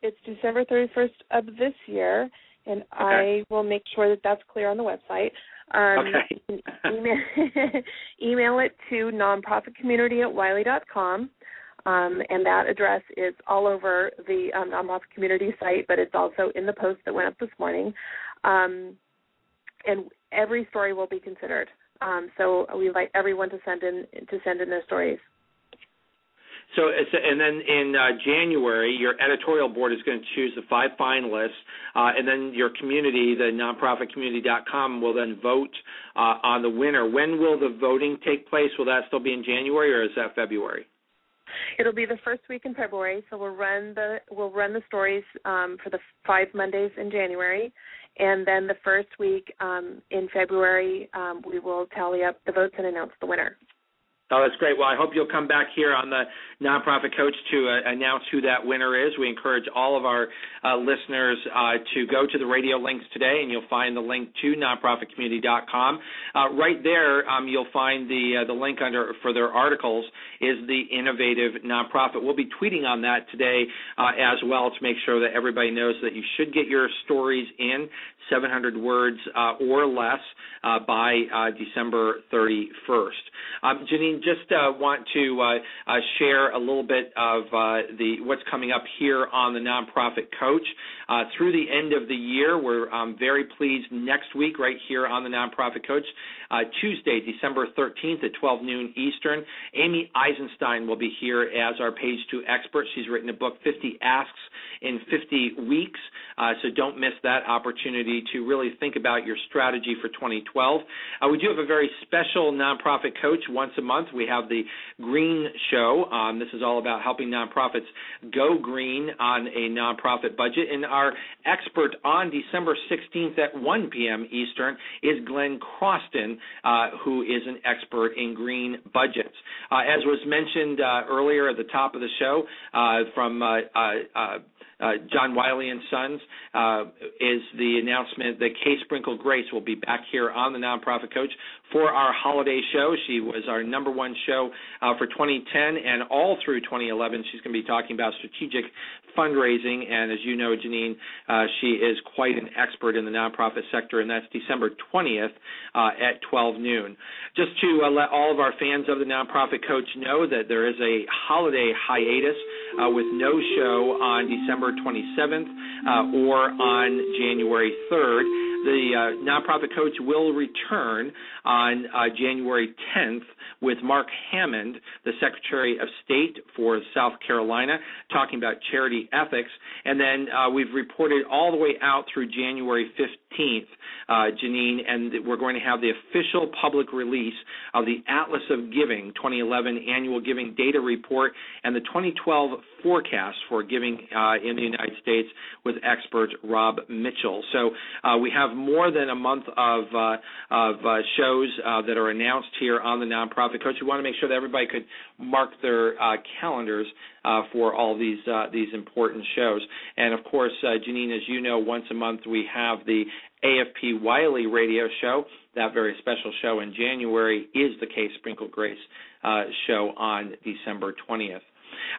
It's December 31st of this year and okay. I will make sure that that's clear on the website. Um, okay. email, email it to nonprofitcommunity at wiley.com. Um, and that address is all over the um, nonprofit community site, but it's also in the post that went up this morning. Um, and every story will be considered. Um, so we invite everyone to send in to send in their stories. So, it's, and then in uh, January, your editorial board is going to choose the five finalists, uh, and then your community, the nonprofitcommunity.com, will then vote uh, on the winner. When will the voting take place? Will that still be in January, or is that February? It'll be the first week in February, so we'll run the we'll run the stories um, for the five Mondays in January, and then the first week um, in February um, we will tally up the votes and announce the winner. Oh, that's great. Well, I hope you'll come back here on the Nonprofit Coach to uh, announce who that winner is. We encourage all of our uh, listeners uh, to go to the radio links today, and you'll find the link to nonprofitcommunity.com. Uh, right there, um, you'll find the uh, the link under for their articles is the innovative nonprofit. We'll be tweeting on that today uh, as well to make sure that everybody knows that you should get your stories in 700 words or less by December 31st. Um, Jeanenne, just uh, want to uh, uh, share a little bit of uh, the what's coming up here on the nonprofit coach uh, through the end of the year. We're um, very pleased next week, right here on the nonprofit coach, uh, Tuesday, December 13th at 12 noon Eastern. Amy Eisenstein will be here as our page two expert. She's written a book, 50 Asks in 50 Weeks. so don't miss that opportunity to really think about your strategy for 2012. we do have a very special nonprofit coach once a month we have the Green Show. Um, this is all about helping nonprofits go green on a nonprofit budget. And our expert on December 16th at 1 p.m. Eastern is Glenn Croston, uh, who is an expert in green budgets. Uh, as was mentioned uh, earlier at the top of the show uh, from uh, John Wiley and Sons is the announcement that Kay Sprinkle Grace will be back here on the Nonprofit Coach for our holiday show. She was our number one show uh, for 2010 and all through 2011. She's going to be talking about strategic fundraising, and as you know, Jeanenne, uh, she is quite an expert in the nonprofit sector, and that's December 20th uh, at 12 noon. Just to uh, let all of our fans of the Nonprofit Coach know that there is a holiday hiatus uh, with no show on December 27th uh, or on January 3rd. The uh, Nonprofit Coach will return on uh, January 10th with Mark Hammond, the Secretary of State for South Carolina, talking about charity ethics. And then uh, we've reported all the way out through January 15th, uh, Jeanenne, and we're going to have the official public release of the Atlas of Giving 2011 Annual Giving Data Report and the 2012 forecast for giving uh, in the United States with expert Rob Mitchell. So uh, we have more than a month of uh, of uh, shows uh, that are announced here on the Nonprofit Coach. We want to make sure that everybody could mark their calendars for all these these important shows. And of course, Jeanenne, as you know, once a month we have the AFP Wiley radio show. That very special show in January is the Kay Sprinkle Grace show on December 20th.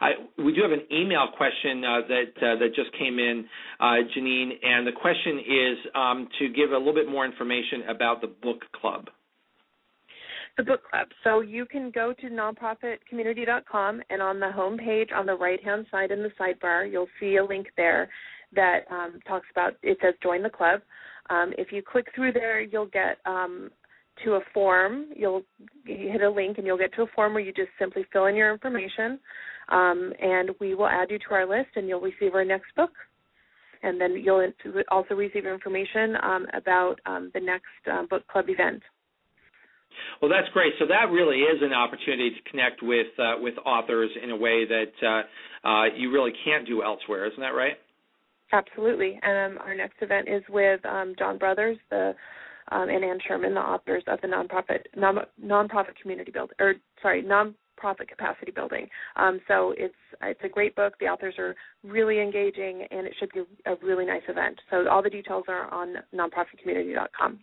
I, we do have an email question uh, that uh, that just came in, uh, Jeanenne, and the question is um, to give a little bit more information about the book club. The book club. So you can go to nonprofitcommunity.com, and on the home page, on the right-hand side in the sidebar, you'll see a link there that um, talks about. It says "Join the Club." Um, if you click through there, you'll get um, to a form. You'll hit a link and you'll get to a form where you just simply fill in your information, um, and we will add you to our list, and you'll receive our next book. And then you'll also receive information um, about um, the next uh, book club event. Well, that's great. So that really is an opportunity to connect with uh, with authors in a way that uh, uh, you really can't do elsewhere. Isn't that right? Absolutely. And um, our next event is with um, John Brothers, the um, and Ann Sherman, the authors of the nonprofit non, nonprofit community build or sorry nonprofit capacity building. Um, so it's it's a great book. The authors are really engaging, and it should be a really nice event. So all the details are on nonprofitcommunity.com.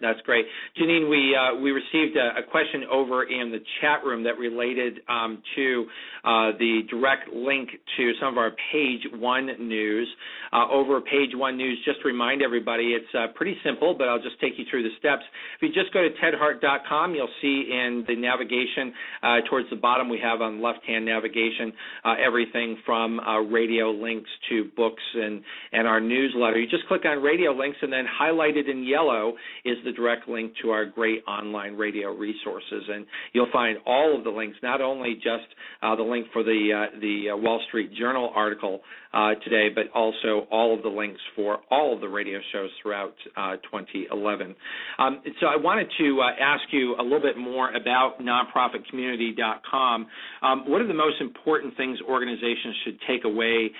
That's great, Jeanenne. We uh, we received a, a, question over in the chat room that related um, to uh, the direct link to some of our Page One news. Uh, over Page One news, just to remind everybody, it's uh, pretty simple, but I'll just take you through the steps. If you just go to tedhart.com, you'll see in the navigation uh, towards the bottom we have on left-hand navigation uh, everything from radio links to books and and our newsletter. You just click on radio links, and then highlighted in yellow is the direct link to our great online radio resources, and you'll find all of the links, not only just uh, the link for the uh, the uh, Wall Street Journal article uh, today, but also all of the links for all of the radio shows throughout uh, 2011. Um, so I wanted to ask you a little bit more about nonprofitcommunity.com. Um, what are the most important things organizations should take away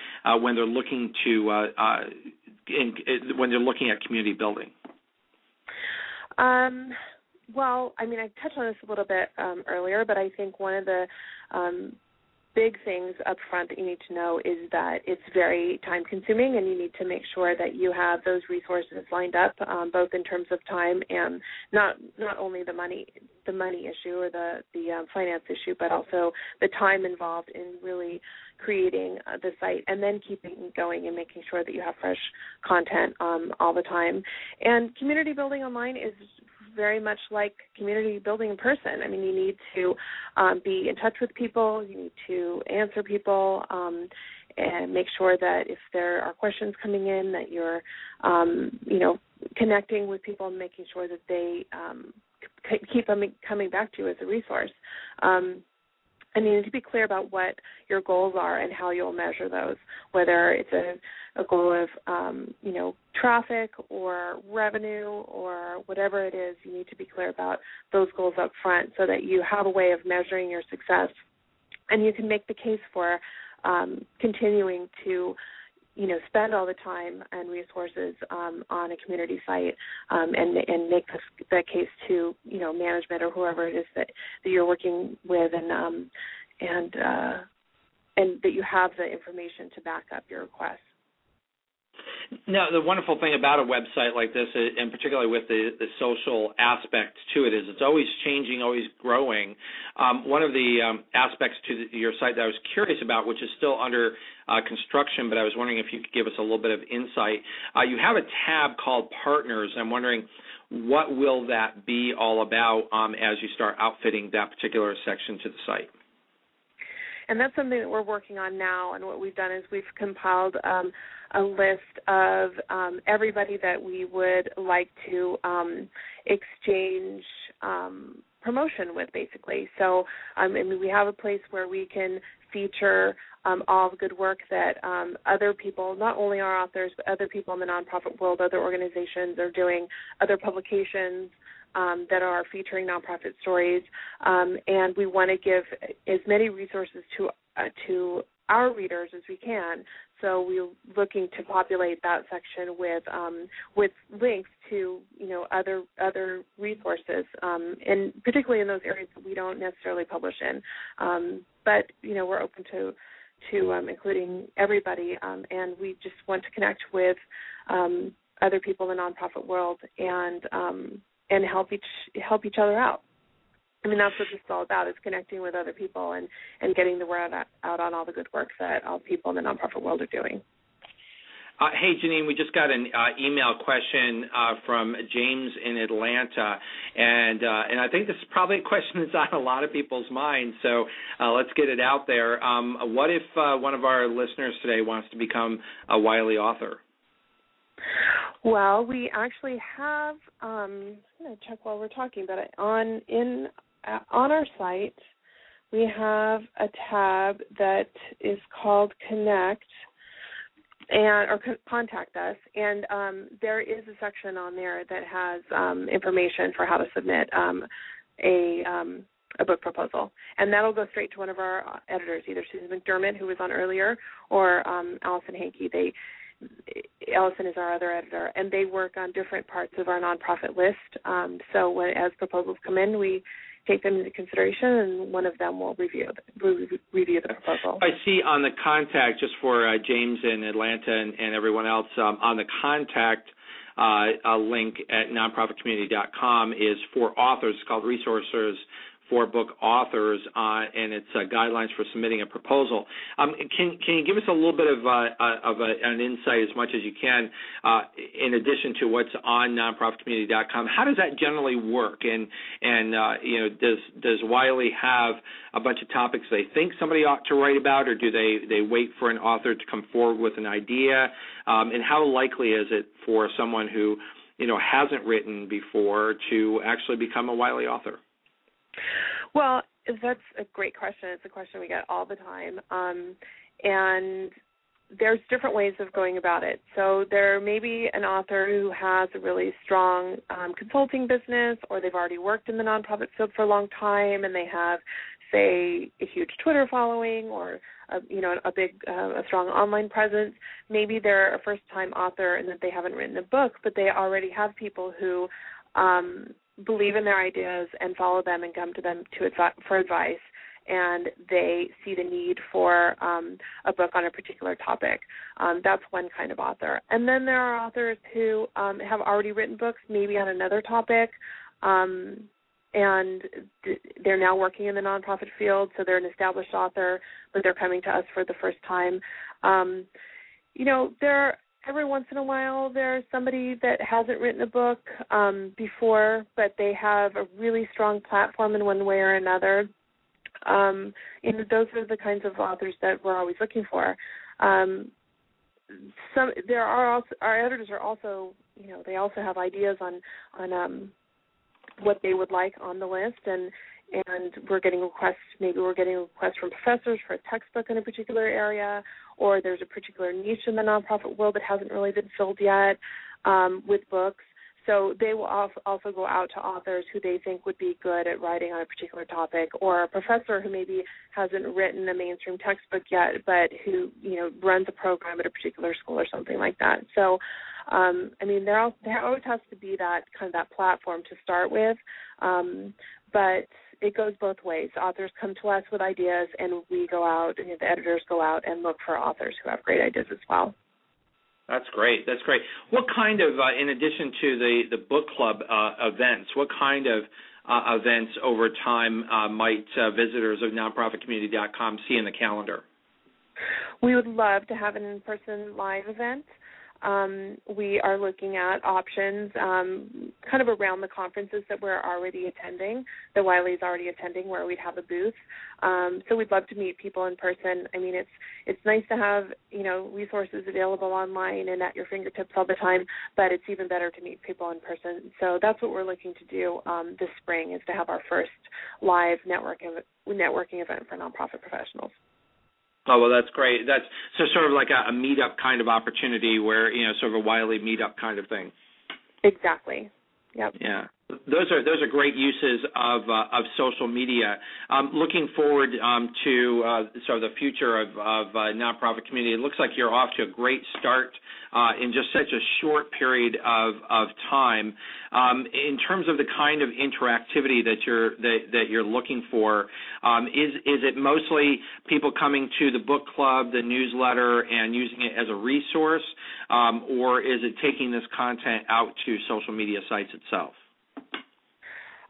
when they're looking to in, when they're looking at community building? Um, well, I mean, I touched on this a little bit um, earlier, but I think one of the um, big things up front that you need to know is that it's very time consuming and you need to make sure that you have those resources lined up um, both in terms of time and not not only the money the money issue or the the um, finance issue but also the time involved in really creating uh, the site and then keeping going and making sure that you have fresh content um, all the time. And community building online is very much like community building in person. I mean, you need to um, be in touch with people, you need to answer people, um, and make sure that if there are questions coming in, that you're, um, you know, connecting with people and making sure that they um, c- keep them coming back to you as a resource. Um, and you need to be clear about what your goals are and how you'll measure those, whether it's a, a goal of um, you know traffic or revenue or whatever it is. You need to be clear about those goals up front so that you have a way of measuring your success, and you can make the case for um, continuing to you know spend all the time and resources um, on a community site um, and and make this, that case to you know management or whoever it is that, that you're working with and um, and uh, and that you have the information to back up your request. Now, the wonderful thing about a website like this, uh, and particularly with the, the social aspect to it, is it's always changing, always growing. Um, one of the um, aspects to the, your site that I was curious about, which is still under construction, but I was wondering if you could give us a little bit of insight. Uh, you have a tab called Partners. I'm wondering what will that be all about um, as you start outfitting that particular section to the site and that's something that we're working on now. And what we've done is we've compiled um, a list of um, everybody that we would like to um, exchange um, promotion with, basically. So, um, I mean, we have a place where we can feature um, all the good work that um, other people, not only our authors, but other people in the nonprofit world, other organizations are doing, other publications. Um, that are featuring nonprofit stories, um, and we want to give as many resources to uh, to our readers as we can. So we're looking to populate that section with um, with links to you know other other resources, um, and particularly in those areas that we don't necessarily publish in. Um, but you know we're open to to um, including everybody, um, and we just want to connect with um, other people in the nonprofit world and and help each help each other out. I mean, that's what this is all about: is connecting with other people and and getting the word out on all the good work that all people in the nonprofit world are doing. Uh, hey, Jeanenne, we just got an uh, email question uh, from James in Atlanta, and uh, and I think this is probably a question that's on a lot of people's minds. So uh, let's get it out there. Um, what if uh, one of our listeners today wants to become a Wiley author? Well, we actually have. Um, I'm going to check while we're talking, but on in on our site, we have a tab that is called Connect and or contact us and um, there is a section on there that has um, information for how to submit um, a um, a book proposal and that'll go straight to one of our editors either Susan McDermott who was on earlier or um, Allison Hankey they Allison is our other editor, and they work on different parts of our nonprofit list. Um, so when as proposals come in, we take them into consideration, and one of them will review the, review the proposal. I see on the contact, just for uh, James in Atlanta and, and everyone else, um, on the contact uh, link at nonprofitcommunity.com is for authors. It's called Resources for book authors, uh, and it's uh, guidelines for submitting a proposal. Um, can can you give us a little bit of uh, uh of a, an insight as much as you can, uh, in addition to what's on nonprofitcommunity.com? How does that generally work? And and uh, you know, does does Wiley have a bunch of topics they think somebody ought to write about, or do they they wait for an author to come forward with an idea? Um, and how likely is it for someone who you know hasn't written before to actually become a Wiley author? Well, that's a great question. It's a question we get all the time. Um, and there's different ways of going about it. So there may be an author who has a really strong um, consulting business, or they've already worked in the nonprofit field for a long time, and they have, say, a huge Twitter following, or a, you know, a big, uh, a strong online presence. Maybe they're a first-time author and that they haven't written a book, but they already have people who um, believe in their ideas and follow them and come to them to advi- for advice and they see the need for um, a book on a particular topic. Um, that's one kind of author. And then there are authors who um, have already written books, maybe on another topic, um, and th- they're now working in the nonprofit field, so they're an established author, but they're coming to us for the first time. Um, you know, there every once in a while there's somebody that hasn't written a book um, before, but they have a really strong platform in one way or another. Um, and those are the kinds of authors that we're always looking for. Um, some there are also our editors are also you know they also have ideas on on um, what they would like on the list and and we're getting requests maybe we're getting requests from professors for a textbook in a particular area or there's a particular niche in the nonprofit world that hasn't really been filled yet um, with books. So they will also go out to authors who they think would be good at writing on a particular topic or a professor who maybe hasn't written a mainstream textbook yet but who you know runs a program at a particular school or something like that. So um, I mean, there, always has to be that kind of that platform to start with, um, but it goes both ways. Authors come to us with ideas, and we go out, and the editors go out and look for authors who have great ideas as well. That's great. That's great. What kind of, uh, in addition to the the book club uh, events, what kind of uh, events over time uh, might uh, visitors of nonprofitcommunity.com see in the calendar? We would love to have an in-person live event. Um, we are looking at options um, kind of around the conferences that we're already attending, that Wiley's already attending, where we'd have a booth. Um, so we'd love to meet people in person. I mean, it's it's nice to have you know resources available online and at your fingertips all the time, but it's even better to meet people in person. So that's what we're looking to do um, this spring is to have our first live network networking event for nonprofit professionals. Oh well, that's great. That's so sort of like a, a meetup kind of opportunity where you know sort of a Wiley meetup kind of thing. Exactly. Yep. Yeah those are those are great uses of uh, of social media. Um, looking forward um, to uh, sort of the future of, of uh, nonprofit community. It looks like you're off to a great start uh, in just such a short period of of time. Um, in terms of the kind of interactivity that you're that, that you're looking for, um, is is it mostly people coming to the book club, the newsletter, and using it as a resource, um, or is it taking this content out to social media sites itself?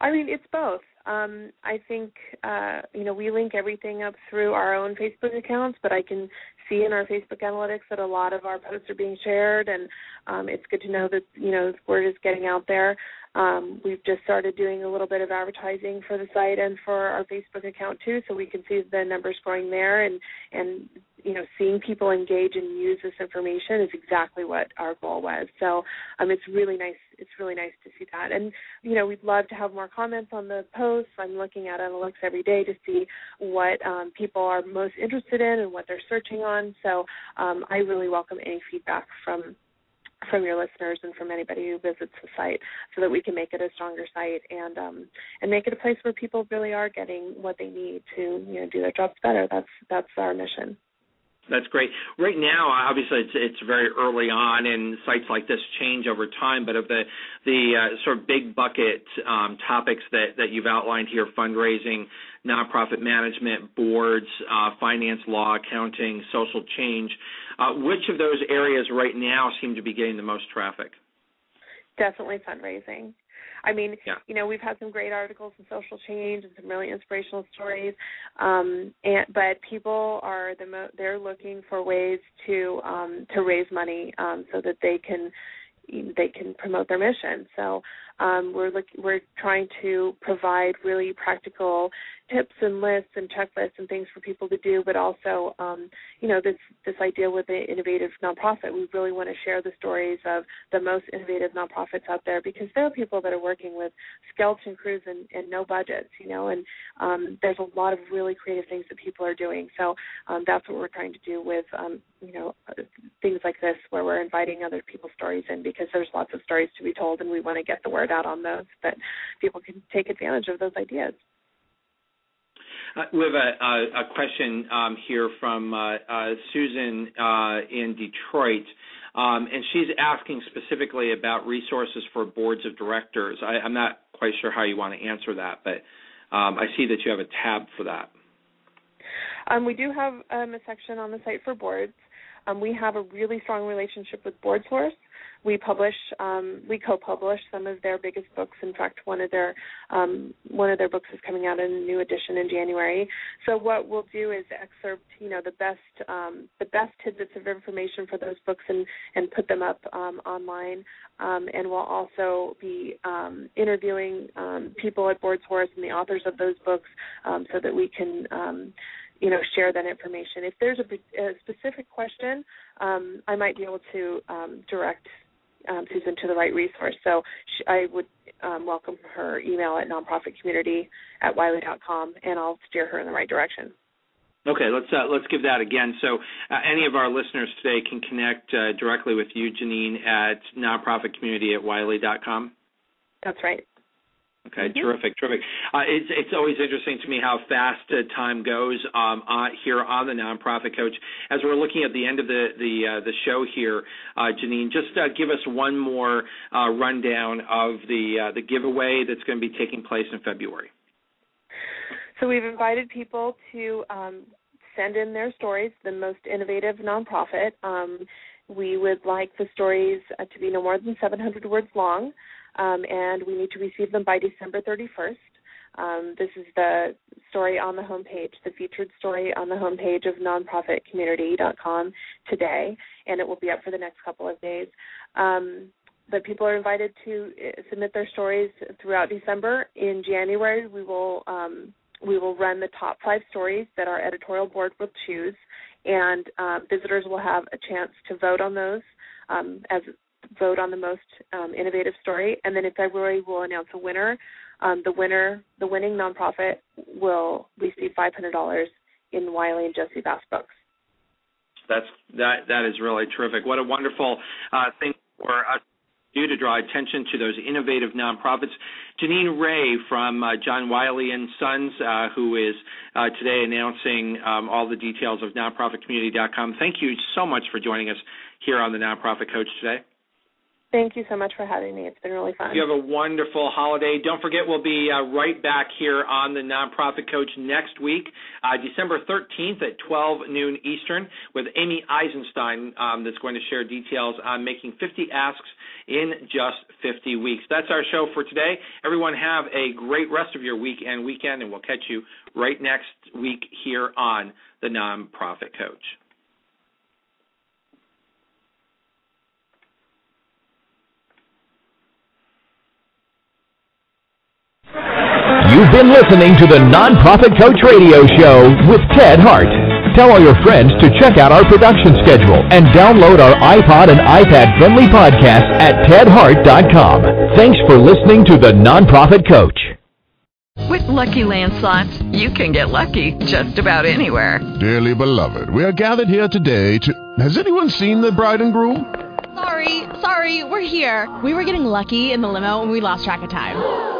I mean, it's both. Um, I think uh, you know we link everything up through our own Facebook accounts, but I can see in our Facebook analytics that a lot of our posts are being shared, and um, it's good to know that you know word is getting out there. Um, we've just started doing a little bit of advertising for the site and for our Facebook account too, so we can see the numbers growing there, and and you know seeing people engage and use this information is exactly what our goal was. So um, it's really nice. It's really nice to see that, and you know we'd love to have more comments on the posts. I'm looking at analytics every day to see what um, people are most interested in and what they're searching on. So um, I really welcome any feedback from from your listeners and from anybody who visits the site so that we can make it a stronger site and um, and make it a place where people really are getting what they need to you know do their jobs better. That's that's our mission that's great. Right now, obviously, it's it's very early on, and sites like this change over time. But of the the uh, sort of big bucket um, topics that that you've outlined here, fundraising, nonprofit management, boards, uh, finance, law, accounting, social change, uh, which of those areas right now seem to be getting the most traffic? Definitely fundraising. I mean, yeah. you know, we've had some great articles in social change and some really inspirational stories. Um, and but people are the mo- they're looking for ways to um, to raise money um, so that they can they can promote their mission. So um, we're look, we're trying to provide really practical tips and lists and checklists and things for people to do, but also, um, you know, this this idea with the innovative nonprofit. We really want to share the stories of the most innovative nonprofits out there because there are people that are working with skeleton crews and, and no budgets, you know, and um, there's a lot of really creative things that people are doing. So um, that's what we're trying to do with, um, you know, things like this where we're inviting other people's stories in because there's lots of stories to be told and we want to get the word out on those that people can take advantage of those ideas. Uh, we have a, a, a question um, here from uh, uh, Susan uh, in Detroit, um, and she's asking specifically about resources for boards of directors. I, am not quite sure how you want to answer that, but um, I see that you have a tab for that. Um, we do have um, a section on the site for boards. Um, we have a really strong relationship with BoardSource, we publish um, we co-publish some of their biggest books. In fact, one of their um, one of their books is coming out in a new edition in January. So what we'll do is excerpt you know the best um, the best tidbits of information for those books and and put them up um, online. Um, and we'll also be um, interviewing people at BoardSource and the authors of those books so that we can you know share that information. If there's a, a specific question, um, I might be able to um, direct um, Susan to the right resource. So she, I would um, welcome her email at nonprofitcommunity at wiley.com, and I'll steer her in the right direction. Okay, let's uh, let's give that again. So, uh, any of our listeners today can connect uh, directly with you, Jeanenne, at nonprofitcommunity at wiley.com. That's right. Okay, mm-hmm. terrific, terrific. Uh, it's it's always interesting to me how fast uh, time goes um, on, here on the nonprofit coach. As we're looking at the end of the the uh, the show here, uh, Jeanenne, just uh, give us one more uh, rundown of the the giveaway that's going to be taking place in February. So we've invited people to um, send in their stories, the most innovative nonprofit. Um, we would like the stories uh, to be no more than 700 words long, um, and we need to receive them by December 31st. Um, this is the story on the homepage, the featured story on the homepage of nonprofitcommunity.com today, and it will be up for the next couple of days. Um, but people are invited to uh, submit their stories throughout December. In January, we will um, we will run the top five stories that our editorial board will choose, and uh, visitors will have a chance to vote on those um, as vote on the most um, innovative story. And then in February, we'll announce a winner. Um, the winner, the winning nonprofit, will receive $500 in Wiley and Jossey-Bass books. That's that. That is really terrific. What a wonderful uh, thing for us do to draw attention to those innovative nonprofits. Jeanenne Ray from uh, John Wiley and Sons, uh, who is uh, today announcing um, all the details of nonprofitcommunity.com. Thank you so much for joining us here on the Nonprofit Coach today. Thank you so much for having me. It's been really fun. You have a wonderful holiday. Don't forget, we'll be uh, right back here on the Nonprofit Coach next week, uh, December 13th at 12 noon Eastern, with Amy Eisenstein, um, that's going to share details on making 50 asks in just 50 weeks. That's our show for today. Everyone, have a great rest of your week and weekend, and we'll catch you right next week here on the Nonprofit Coach. You've been listening to the Nonprofit Coach Radio Show with Ted Hart. Tell all your friends to check out our production schedule and download our iPod and iPad friendly podcast at tedhart.com. Thanks for listening to the Nonprofit Coach. With Lucky Land Slots, you can get lucky just about anywhere. Dearly beloved, we are gathered here today to. Has anyone seen the bride and groom? Sorry, sorry, we're here. We were getting lucky in the limo and we lost track of time.